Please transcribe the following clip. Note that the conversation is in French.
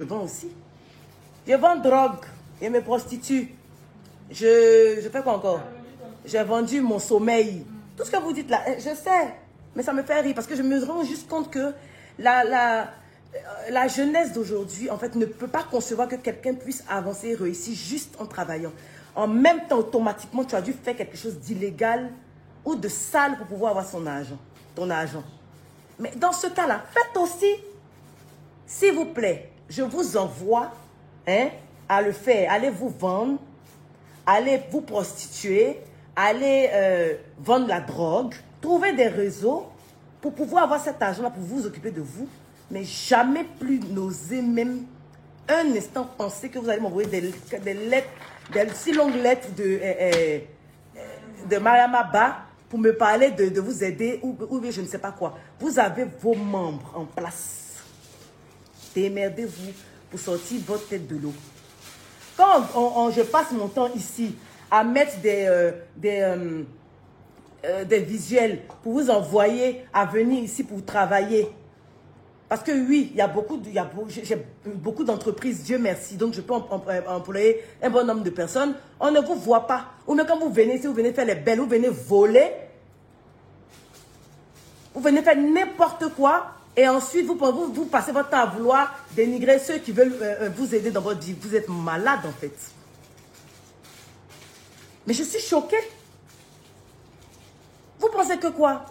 Je vends aussi. Je vends drogue et me prostitue. Je, je fais quoi encore? J'ai vendu mon sommeil. Tout ce que vous dites là, eh, je sais. Mais ça me fait rire parce que je me rends juste compte que la, la, euh, la jeunesse d'aujourd'hui, en fait, ne peut pas concevoir que quelqu'un puisse avancer et réussir juste en travaillant. En même temps, automatiquement, tu as dû faire quelque chose d'illégal ou de sale pour pouvoir avoir son argent, ton argent. Mais dans ce cas-là, faites aussi, s'il vous plaît, je vous envoie hein, à le faire. Allez vous vendre, allez vous prostituer, allez euh, vendre la drogue, trouver des réseaux pour pouvoir avoir cet argent-là, pour vous occuper de vous, mais jamais plus n'oser même un instant penser que vous allez m'envoyer des, lettres, des si longues lettres de, euh, euh, de Mariam Abba pour me parler de, vous aider ou, je ne sais pas quoi. Vous avez vos membres en place. Démerdez-vous pour sortir votre tête de l'eau. Quand on- je passe mon temps ici à mettre des, euh, des, euh, euh, des visuels pour vous envoyer à venir ici pour travailler. Parce que oui, il y a beaucoup, beaucoup d'entreprises, Dieu merci, donc je peux em- em- employer un bon nombre de personnes. On ne vous voit pas. Ou même quand vous venez, si vous venez faire les belles, vous venez voler, vous venez faire n'importe quoi, et ensuite vous, passez votre temps à vouloir dénigrer ceux qui veulent euh, euh, vous aider dans votre vie. Vous êtes malade en fait. Mais je suis choquée. Vous pensez que quoi?